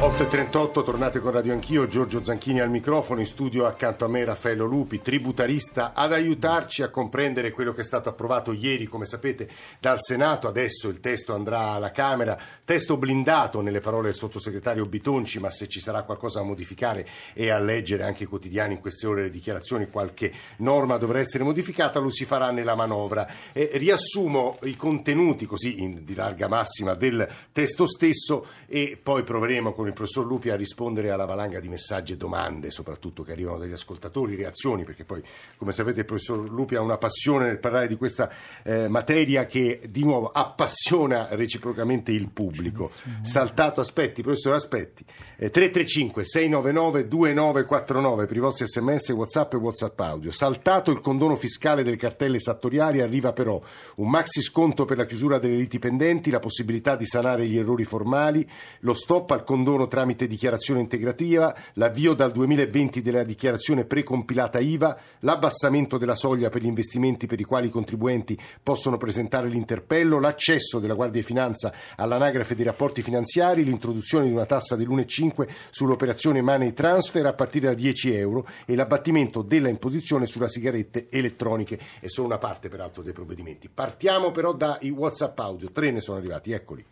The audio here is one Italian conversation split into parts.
8.38, tornate con Radio Anch'io, Giorgio Zanchini al microfono, in studio accanto a me Raffaello Lupi, tributarista, ad aiutarci a comprendere quello che è stato approvato ieri, come sapete, dal Senato, adesso il testo andrà alla Camera, testo blindato nelle parole del sottosegretario Bitonci, ma se ci sarà qualcosa da modificare e a leggere anche i quotidiani in queste ore le dichiarazioni, qualche norma dovrà essere modificata, lo si farà nella manovra. E riassumo i contenuti così in, di larga massima del testo stesso e poi proveremo con il professor Lupi a rispondere alla valanga di messaggi e domande, soprattutto che arrivano dagli ascoltatori, reazioni, perché poi, come sapete, il professor Lupi ha una passione nel parlare di questa eh, materia che di nuovo appassiona reciprocamente il pubblico. Saltato, aspetti, professore, aspetti. Eh, 335 699 2949 per i vostri sms, whatsapp e whatsapp audio. Saltato il condono fiscale delle cartelle esattoriali, arriva però un maxi sconto per la chiusura delle liti pendenti, la possibilità di sanare gli errori formali, lo stop al condono tramite dichiarazione integrativa, l'avvio dal 2020 della dichiarazione precompilata IVA, l'abbassamento della soglia per gli investimenti per i quali i contribuenti possono presentare l'interpello, l'accesso della Guardia di Finanza all'anagrafe dei rapporti finanziari, l'introduzione di una tassa dell'1,5 sull'operazione money transfer a partire da 10 euro e l'abbattimento della imposizione sulle sigarette elettroniche. È solo una parte peraltro dei provvedimenti. Partiamo però dai WhatsApp audio, tre ne sono arrivati, eccoli.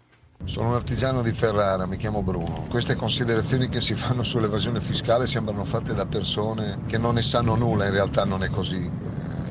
Sono un artigiano di Ferrara, mi chiamo Bruno. Queste considerazioni che si fanno sull'evasione fiscale sembrano fatte da persone che non ne sanno nulla, in realtà non è così.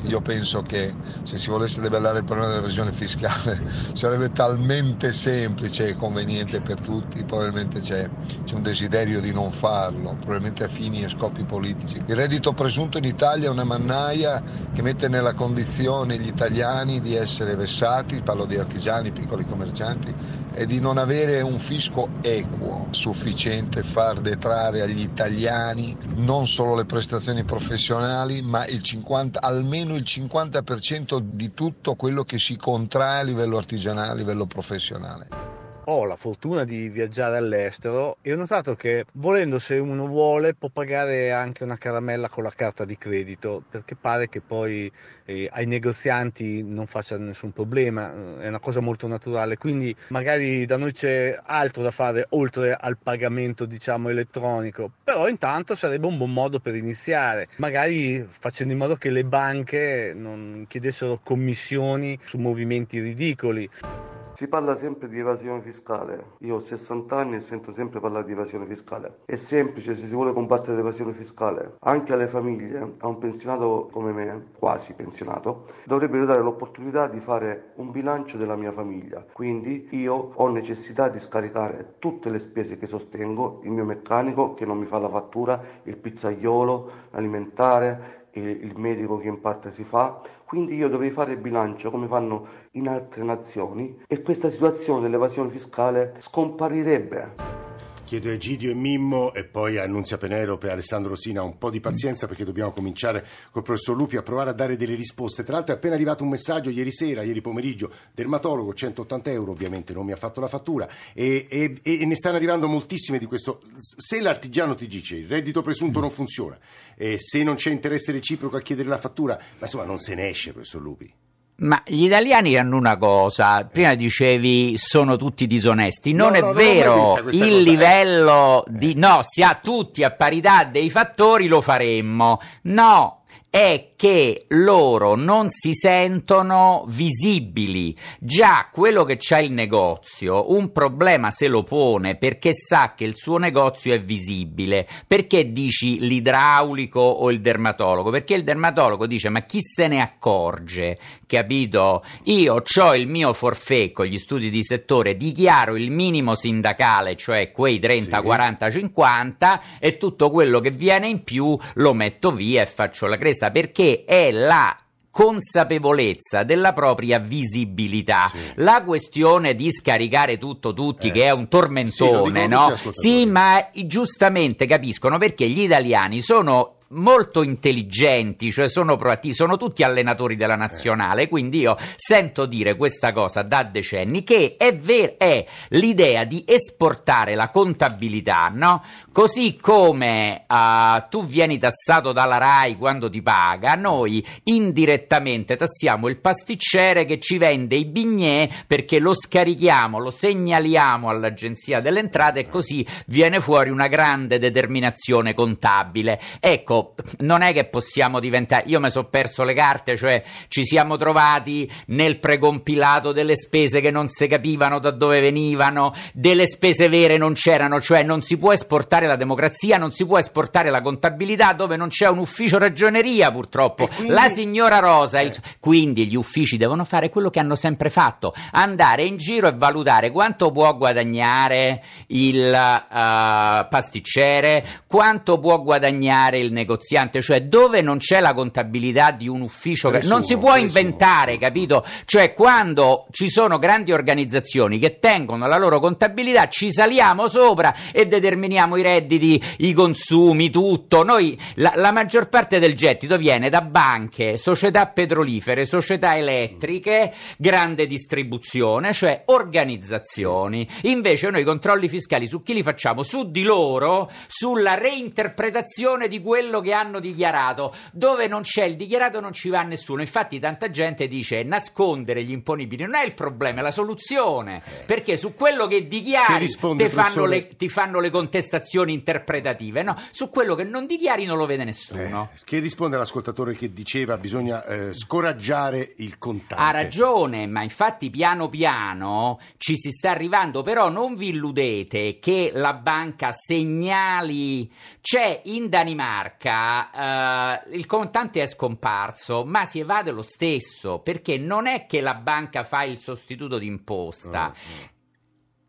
Io penso che se si volesse debellare il problema dell'evasione fiscale sarebbe talmente semplice e conveniente per tutti, probabilmente c'è, c'è un desiderio di non farlo, probabilmente a fini e scopi politici. Il reddito presunto in Italia è una mannaia che mette nella condizione gli italiani di essere vessati, parlo di artigiani, piccoli commercianti, e di non avere un fisco equo sufficiente far detrarre agli italiani non solo le prestazioni professionali, ma il 50, almeno il 50% di tutto quello che si contrae a livello artigianale, a livello professionale ho la fortuna di viaggiare all'estero e ho notato che volendo se uno vuole può pagare anche una caramella con la carta di credito perché pare che poi eh, ai negozianti non faccia nessun problema, eh, è una cosa molto naturale, quindi magari da noi c'è altro da fare oltre al pagamento diciamo elettronico, però intanto sarebbe un buon modo per iniziare, magari facendo in modo che le banche non chiedessero commissioni su movimenti ridicoli. Si parla sempre di evasione fiscale. Io ho 60 anni e sento sempre parlare di evasione fiscale. È semplice se si vuole combattere l'evasione fiscale. Anche alle famiglie, a un pensionato come me, quasi pensionato, dovrebbero dare l'opportunità di fare un bilancio della mia famiglia. Quindi io ho necessità di scaricare tutte le spese che sostengo, il mio meccanico che non mi fa la fattura, il pizzaiolo, l'alimentare, il medico che in parte si fa, quindi io dovrei fare il bilancio come fanno in altre nazioni e questa situazione dell'evasione fiscale scomparirebbe. Chiedo a Egidio e Mimmo e poi a Annunzia Penelope e Alessandro Rosina un po' di pazienza perché dobbiamo cominciare col professor Lupi a provare a dare delle risposte. Tra l'altro è appena arrivato un messaggio ieri sera, ieri pomeriggio, dermatologo, 180 euro, ovviamente non mi ha fatto la fattura e, e, e ne stanno arrivando moltissime di questo. Se l'artigiano ti dice il reddito presunto non funziona, se non c'è interesse reciproco a chiedere la fattura, ma insomma non se ne esce, professor Lupi. Ma gli italiani hanno una cosa, prima dicevi sono tutti disonesti, non no, è no, vero, non il cosa, livello eh. di no, se a tutti a parità dei fattori lo faremmo, no, è che loro non si sentono visibili. Già quello che c'ha il negozio un problema se lo pone perché sa che il suo negozio è visibile. Perché dici l'idraulico o il dermatologo? Perché il dermatologo dice ma chi se ne accorge? Capito? Io ho il mio forfè con gli studi di settore, dichiaro il minimo sindacale, cioè quei 30, sì. 40, 50 e tutto quello che viene in più lo metto via e faccio la cresta perché è la consapevolezza della propria visibilità. Sì. La questione di scaricare tutto tutti, eh. che è un tormentone, sì, no? Sì, ma giustamente capiscono perché gli italiani sono molto intelligenti, cioè sono proattivi, sono tutti allenatori della nazionale, quindi io sento dire questa cosa da decenni che è, ver- è l'idea di esportare la contabilità, no? Così come uh, tu vieni tassato dalla RAI quando ti paga, noi indirettamente tassiamo il pasticcere che ci vende i bignè perché lo scarichiamo, lo segnaliamo all'agenzia delle entrate e così viene fuori una grande determinazione contabile. Ecco, non è che possiamo diventare. Io mi sono perso le carte, cioè ci siamo trovati nel precompilato delle spese che non si capivano da dove venivano, delle spese vere non c'erano, cioè non si può esportare la democrazia, non si può esportare la contabilità dove non c'è un ufficio ragioneria, purtroppo. Quindi... La signora Rosa, il... quindi gli uffici devono fare quello che hanno sempre fatto, andare in giro e valutare quanto può guadagnare il uh, pasticcere, quanto può guadagnare il negoziante, cioè dove non c'è la contabilità di un ufficio che non si può inventare, capito? Cioè quando ci sono grandi organizzazioni che tengono la loro contabilità, ci saliamo sopra e determiniamo i redditi, i consumi, tutto. Noi la, la maggior parte del gettito viene da banche, società petrolifere, società elettriche, grande distribuzione, cioè organizzazioni. Invece noi i controlli fiscali su chi li facciamo? Su di loro, sulla reinterpretazione di quello che hanno dichiarato. Dove non c'è il dichiarato non ci va nessuno. Infatti tanta gente dice nascondere gli imponibili non è il problema, è la soluzione. Perché su quello che dichiari ti fanno, le, ti fanno le contestazioni interpretative, no? Su quello che non dichiari non lo vede nessuno. Eh, che risponde all'ascoltatore che diceva bisogna eh, scoraggiare il contante? Ha ragione, ma infatti piano piano ci si sta arrivando, però non vi illudete che la banca segnali c'è in Danimarca eh, il contante è scomparso, ma si evade lo stesso perché non è che la banca fa il sostituto d'imposta. Mm-hmm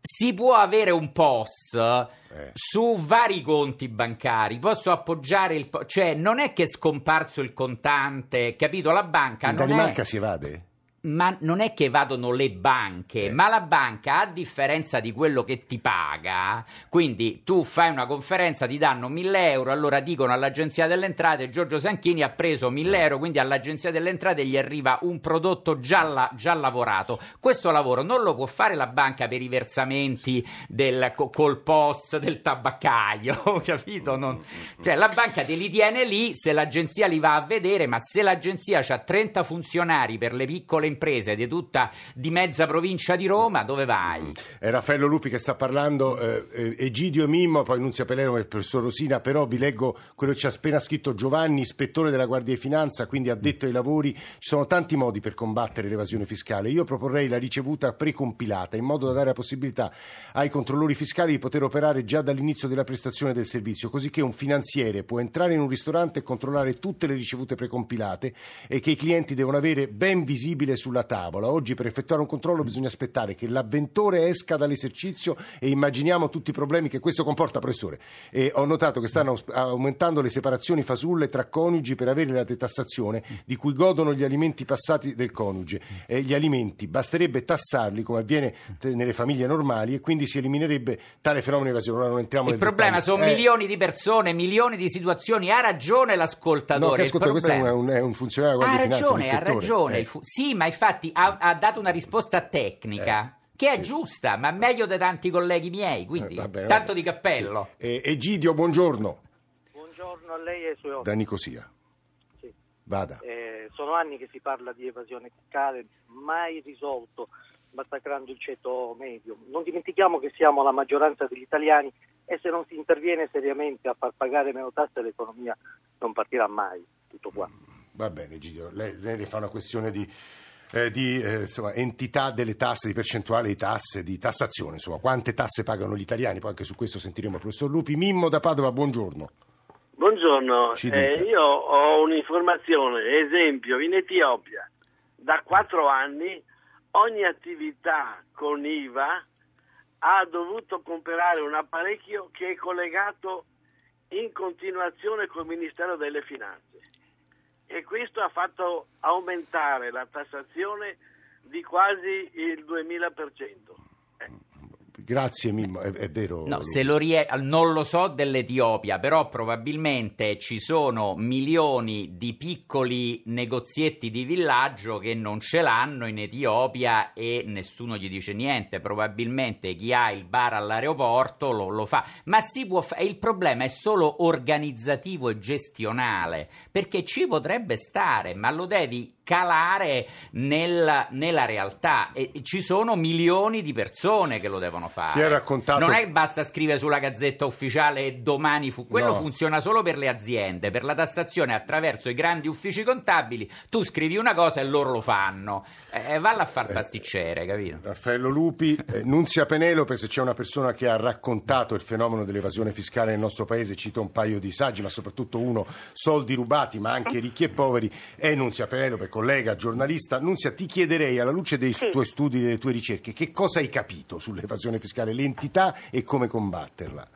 si può avere un POS eh. su vari conti bancari, posso appoggiare il POS, cioè non è che è scomparso il contante, capito? La banca In non Danimarca è... si evade? Ma non è che vadono le banche, eh. ma la banca, a differenza di quello che ti paga, quindi tu fai una conferenza, ti danno 1000 euro, allora dicono all'agenzia delle entrate Giorgio Sanchini ha preso 1000 eh. euro, quindi all'agenzia delle entrate gli arriva un prodotto già, la, già lavorato. Questo lavoro non lo può fare la banca per i versamenti del, col POS del tabaccaio, capito? Non, cioè la banca te li tiene lì se l'agenzia li va a vedere, ma se l'agenzia ha 30 funzionari per le piccole imprese di tutta di mezza provincia di Roma, dove vai? È Raffaello Lupi che sta parlando, eh, eh Egidio Mimmo, poi Nunzia Pelero e il professor Rosina, però vi leggo quello che ci ha appena scritto Giovanni, ispettore della Guardia di Finanza, quindi addetto ai lavori. Ci sono tanti modi per combattere l'evasione fiscale. Io proporrei la ricevuta precompilata, in modo da dare la possibilità ai controllori fiscali di poter operare già dall'inizio della prestazione del servizio, così che un finanziere può entrare in un ristorante e controllare tutte le ricevute precompilate e che i clienti devono avere ben visibile sulla tavola. Oggi per effettuare un controllo bisogna aspettare che l'avventore esca dall'esercizio e immaginiamo tutti i problemi che questo comporta, professore. E ho notato che stanno aumentando le separazioni fasulle tra coniugi per avere la detassazione di cui godono gli alimenti passati del coniuge. E gli alimenti basterebbe tassarli come avviene nelle famiglie normali e quindi si eliminerebbe tale fenomeno di evasione. Ora non entriamo Il problema dettaglio. sono eh. milioni di persone, milioni di situazioni. Ha ragione l'ascoltatore. No, che ascolta, questo è un, è un funzionario ha ragione, finanza, ha ragione. Eh. Fu- sì, ma infatti ha, ha dato una risposta tecnica. Eh che è sì. giusta, ma meglio di tanti colleghi miei, quindi eh, bene, tanto di cappello. Sì. E, Egidio, buongiorno. Buongiorno a lei e ai suoi ospiti. Da Nicosia. Sì. Vada. Eh, sono anni che si parla di evasione fiscale, mai risolto, massacrando il ceto medio. Non dimentichiamo che siamo la maggioranza degli italiani e se non si interviene seriamente a far pagare meno tasse l'economia non partirà mai. Tutto qua. Va bene, Egidio, lei, lei fa una questione di eh, di eh, insomma, entità delle tasse, di percentuale di tasse, di tassazione, insomma, quante tasse pagano gli italiani, poi anche su questo sentiremo il professor Lupi. Mimmo da Padova, buongiorno. Buongiorno, eh, io ho un'informazione, esempio, in Etiopia da quattro anni ogni attività con IVA ha dovuto comprare un apparecchio che è collegato in continuazione col Ministero delle Finanze e questo ha fatto aumentare la tassazione di quasi il 2000%. Grazie Mimmo, è, è vero. No, se lo rie- non lo so dell'Etiopia, però probabilmente ci sono milioni di piccoli negozietti di villaggio che non ce l'hanno in Etiopia e nessuno gli dice niente. Probabilmente chi ha il bar all'aeroporto lo, lo fa. Ma si può fa- il problema è solo organizzativo e gestionale, perché ci potrebbe stare, ma lo devi calare nel, nella realtà e ci sono milioni di persone che lo devono fare. Raccontato... Non è che basta scrivere sulla gazzetta ufficiale e domani fu... quello No. funziona solo per le aziende, per la tassazione attraverso i grandi uffici contabili, tu scrivi una cosa e loro lo fanno. Eh, valla a far pasticcere, capito? Raffaello Lupi, eh, Nunzia Penelope, se c'è una persona che ha raccontato il fenomeno dell'evasione fiscale nel nostro paese, cito un paio di saggi, ma soprattutto uno, soldi rubati, ma anche ricchi e poveri, è Nunzia Penelope, collega, giornalista. Nunzia, ti chiederei, alla luce dei Sì. tuoi studi, delle tue ricerche, che cosa hai capito sull'evasione fiscale, l'entità e come combatterla?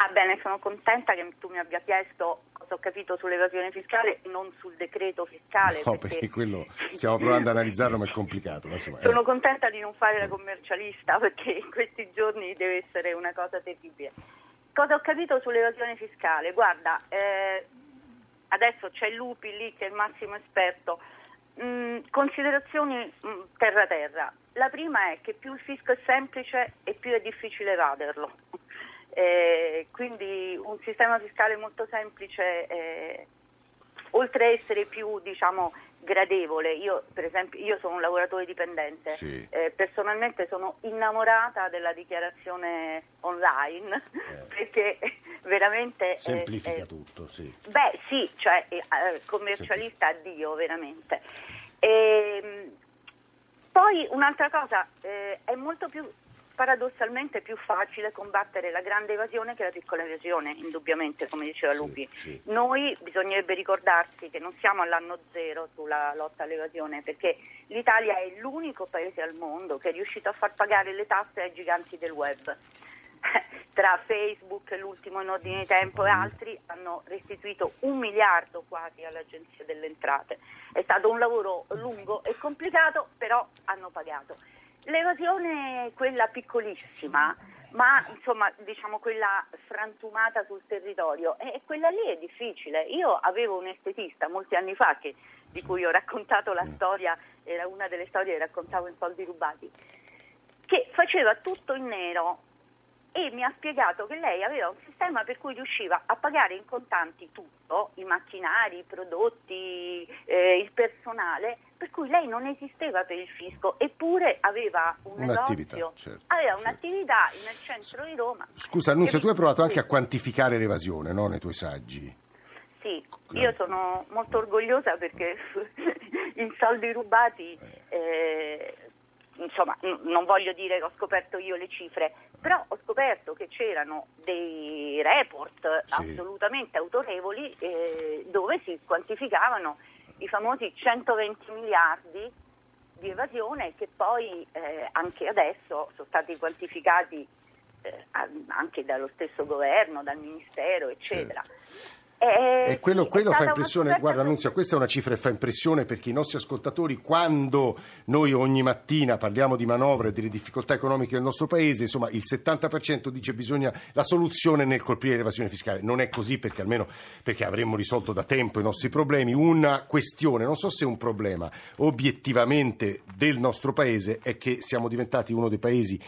Ah bene, sono contenta che tu mi abbia chiesto cosa ho capito sull'evasione fiscale e non sul decreto fiscale. No, perché quello stiamo provando ad analizzarlo, ma è complicato. ma insomma, eh. Sono contenta di non fare la commercialista perché in questi giorni deve essere una cosa terribile. Cosa ho capito sull'evasione fiscale? Guarda, eh, adesso c'è Lupi lì che è il massimo esperto. Mm, considerazioni mm, terra-terra. La prima è che più il fisco è semplice e più è difficile evaderlo. Eh, quindi un sistema fiscale molto semplice, eh, oltre a essere più diciamo, gradevole, io per esempio io sono un lavoratore dipendente, Sì. eh, personalmente sono innamorata della dichiarazione online perché veramente... eh, Semplifica eh, tutto, sì. Beh sì, cioè eh, eh, commercialista a Dio veramente. Ehm, poi un'altra cosa, eh, è molto più paradossalmente più facile combattere la grande evasione che la piccola evasione, indubbiamente, come diceva Sì, Lupi. sì. Noi bisognerebbe ricordarsi che non siamo all'anno zero sulla lotta all'evasione, perché l'Italia è l'unico paese al mondo che è riuscito a far pagare le tasse ai giganti del web. Tra Facebook, l'ultimo in ordine di tempo e altri hanno restituito un miliardo quasi all'Agenzia delle Entrate. È stato un lavoro lungo e complicato, però hanno pagato. L'evasione, quella piccolissima, ma insomma diciamo quella frantumata sul territorio, e quella lì è difficile. Io avevo un estetista molti anni fa che- di cui ho raccontato la storia, era una delle storie che raccontavo in soldi rubati, che faceva tutto in nero e mi ha spiegato che lei aveva un sistema per cui riusciva a pagare in contanti tutto, i macchinari, i prodotti, eh, il personale, per cui lei non esisteva per il fisco, eppure aveva un Un'attività, negozio, certo, aveva certo. un'attività nel centro di Roma. Scusa, Annunzia, tu hai provato anche a quantificare l'evasione no, nei tuoi saggi. Sì, io sono molto orgogliosa perché in soldi rubati, eh, insomma, n- non voglio dire che ho scoperto io le cifre, però ho scoperto che c'erano dei report Sì. assolutamente autorevoli eh, dove si quantificavano i famosi 120 miliardi di evasione che poi eh, anche adesso sono stati quantificati eh, anche dallo stesso governo, dal ministero, eccetera. Eh, E quello, sì, quello fa impressione, guarda Annunzia, questa è una cifra che fa impressione perché i nostri ascoltatori, quando noi ogni mattina parliamo di manovre e delle difficoltà economiche del nostro paese, insomma il 70% dice bisogna la soluzione nel colpire l'evasione fiscale. Non è così perché almeno perché avremmo risolto da tempo i nostri problemi. Una questione, non so se è un problema, obiettivamente del nostro paese è che siamo diventati uno dei paesi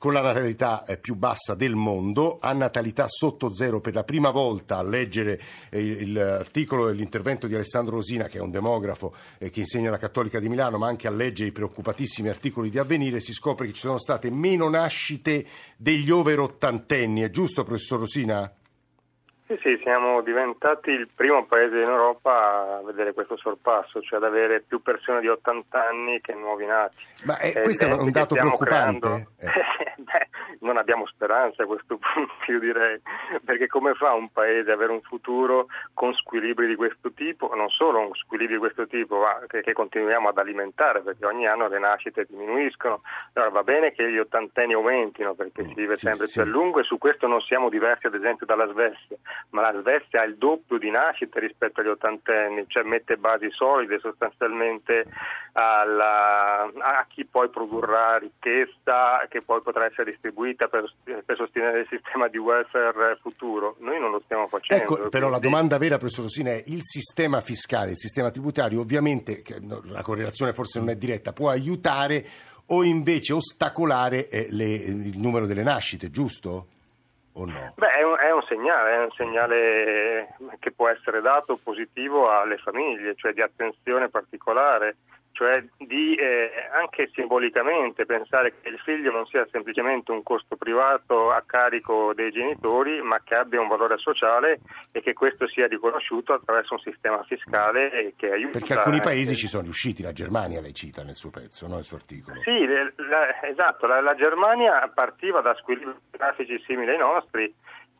con la natalità eh, più bassa del mondo, a natalità sotto zero per la prima volta a leggere eh, l'articolo e l'intervento di Alessandro Rosina, che è un demografo eh, che insegna alla Cattolica di Milano, ma anche a leggere i preoccupatissimi articoli di Avvenire, si scopre che ci sono state meno nascite degli over ottantenni. È giusto, professor Rosina? Sì, sì, siamo diventati il primo paese in Europa a vedere questo sorpasso, cioè ad avere più persone di 80 anni che nuovi nati. Ma eh, È questo è un dato preoccupante? creando- Eh. Beh, non abbiamo speranza a questo punto, io direi, perché come fa un paese ad avere un futuro con squilibri di questo tipo? Non solo un squilibri di questo tipo, ma che, che continuiamo ad alimentare, perché ogni anno le nascite diminuiscono. Allora va bene che gli ottantenni aumentino, perché si vive sempre sì. più a lungo e su questo non siamo diversi ad esempio dalla Svezia, ma la Svezia ha il doppio di nascite rispetto agli ottantenni, cioè mette basi solide sostanzialmente alla- a chi poi produrrà ricchezza che poi potrà essere distribuita per, per, sostenere il sistema di welfare futuro. Noi non lo stiamo facendo. Ecco, però quindi... la domanda vera, professor Rossina, è il sistema fiscale, il sistema tributario, ovviamente, la correlazione forse non è diretta, può aiutare o invece ostacolare eh, le, il numero delle nascite, giusto? O no? Beh, è un, è segnale, è un segnale che può essere dato positivo alle famiglie, cioè di attenzione particolare cioè di eh, anche simbolicamente pensare che il figlio non sia semplicemente un costo privato a carico dei genitori, ma che abbia un valore sociale e che questo sia riconosciuto attraverso un sistema fiscale che aiuta. Perché alcuni paesi ci sono riusciti, la Germania lei cita nel suo pezzo, no? nel suo articolo. Sì, la, esatto, la, la Germania partiva da squilibri grafici simili ai nostri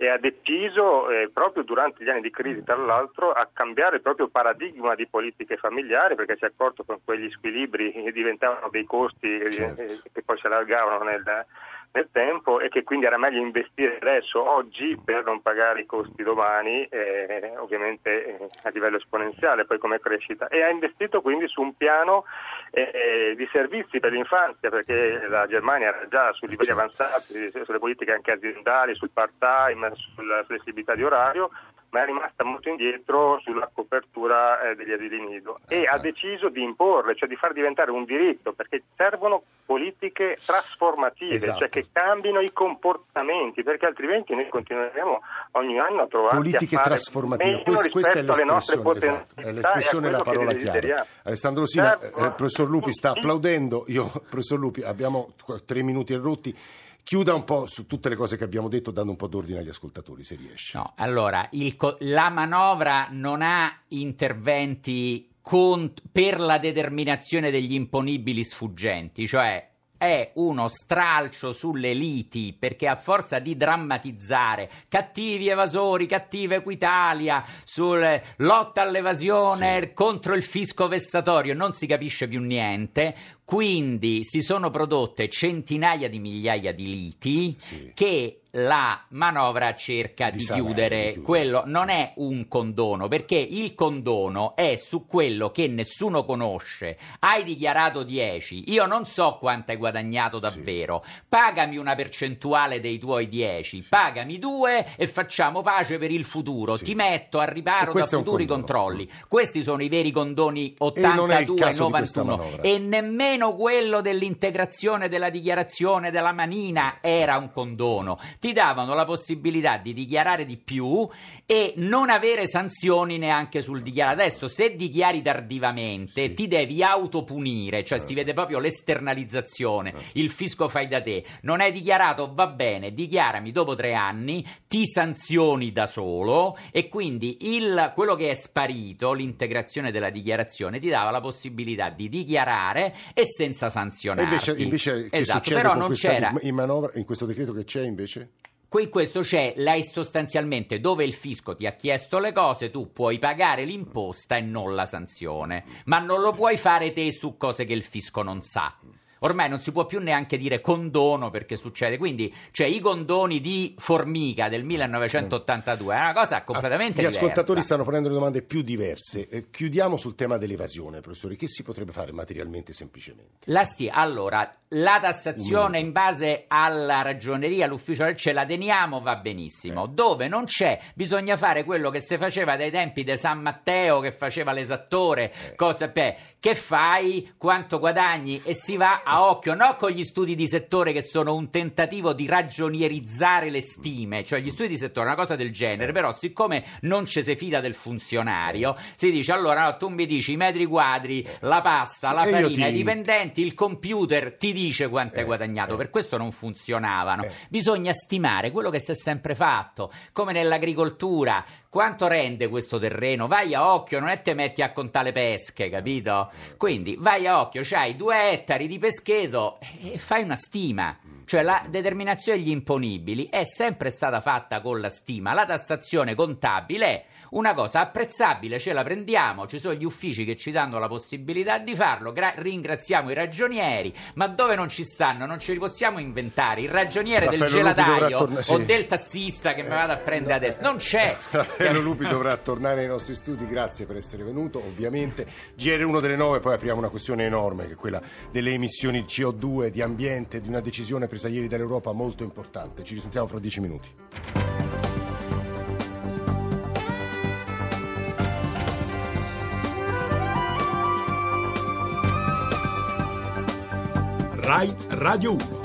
e ha deciso eh, proprio durante gli anni di crisi, tra l'altro, a cambiare il proprio paradigma di politiche familiari perché si è accorto che quegli squilibri diventavano dei costi eh, certo. che poi si allargavano nel, nel tempo e che quindi era meglio investire adesso, oggi, per non pagare i costi domani, eh, ovviamente eh, a livello esponenziale poi come crescita. E ha investito quindi su un piano eh, eh di servizi per l'infanzia, perché la Germania era già su livelli avanzati, sulle politiche anche aziendali, sul part-time, sulla flessibilità di orario, ma è rimasta molto indietro sulla copertura eh, degli asili nido e ha deciso di imporre, cioè di far diventare un diritto, perché servono politiche trasformative, esatto. cioè che cambino i comportamenti, perché altrimenti noi continueremo ogni anno a trovare politiche a trasformative. Questa, questa è l'espressione, esatto. è l'espressione e la parola chiave. Alessandro Rosina, certo. eh, professor Lupi sta applaudendo, io professor Lupi abbiamo tre minuti rotti chiuda un po' su tutte le cose che abbiamo detto, dando un po' d'ordine agli ascoltatori, se riesce. No, allora, il, la manovra non ha interventi per la determinazione degli imponibili sfuggenti, cioè è uno stralcio sulle liti perché a forza di drammatizzare cattivi evasori, cattiva Equitalia, sul lotta all'evasione sì. contro il fisco vessatorio, non si capisce più niente. Quindi si sono prodotte centinaia di migliaia di liti sì. che la manovra cerca di, di chiudere. Di quello non è un condono, perché il condono è su quello che nessuno conosce. Hai dichiarato 10, io non so quanto hai guadagnato davvero. Sì. Pagami una percentuale dei tuoi 10, sì. pagami due e facciamo pace per il futuro. Sì. Ti metto a riparo da futuri controlli. Questi sono i veri condoni 82 e 91 e nemmeno quello dell'integrazione della dichiarazione della manina era un condono ti davano la possibilità di dichiarare di più e non avere sanzioni neanche sul dichiarare. Adesso, se dichiari tardivamente, sì. ti devi autopunire, cioè eh. si vede proprio l'esternalizzazione, eh. il fisco fai da te. Non hai dichiarato, va bene, dichiarami dopo tre anni, ti sanzioni da solo e quindi il, quello che è sparito, l'integrazione della dichiarazione, ti dava la possibilità di dichiarare e senza sanzionare. Invece, invece esatto, però non c'era in manovra, in questo decreto che c'è invece? Qui questo c'è, lei sostanzialmente dove il fisco ti ha chiesto le cose, tu puoi pagare l'imposta e non la sanzione, ma non lo puoi fare te su cose che il fisco non sa ormai non si può più neanche dire condono perché succede. Quindi, cioè, i condoni di Formica del 1982 è una cosa completamente ah, Gli diversa. Gli ascoltatori stanno prendendo domande più diverse. Eh, chiudiamo sul tema dell'evasione, professore. Che si potrebbe fare materialmente semplicemente? La stia, allora, la tassazione in base alla ragioneria, all'ufficio ce la teniamo, va benissimo. Eh. Dove non c'è, bisogna fare quello che si faceva dai tempi di San Matteo, che faceva l'esattore, eh. cosa, beh, che fai, quanto guadagni e si va a occhio, non con gli studi di settore che sono un tentativo di ragionierizzare le stime, cioè gli studi di settore una cosa del genere, però siccome non ci si fida del funzionario, si dice allora no, tu mi dici i metri quadri, la pasta, la farina, ti... i dipendenti, il computer ti dice quanto hai eh, guadagnato, eh. per questo non funzionavano. Eh. Bisogna stimare quello che si è sempre fatto, come nell'agricoltura, quanto rende questo terreno? Vai a occhio, non è te metti a contare pesche, capito? Quindi vai a occhio, c'hai due ettari di pesca Peschedo e fai una stima. Cioè la determinazione degli imponibili è sempre stata fatta con la stima. La tassazione contabile una cosa apprezzabile, ce la prendiamo, ci sono gli uffici che ci danno la possibilità di farlo, gra- ringraziamo i ragionieri, ma dove non ci stanno? Non ce li possiamo inventare. Il ragioniere Raffaello del gelataio torna- sì. o del tassista che mi vado a prendere adesso, non c'è. Raffaello Lupi dovrà tornare ai nostri studi, grazie per essere venuto, ovviamente. GR1 delle 9, poi apriamo una questione enorme che è quella delle emissioni di CO2, di ambiente, di una decisione presa ieri dall'Europa molto importante. Ci risentiamo fra dieci minuti. RAI Radio 1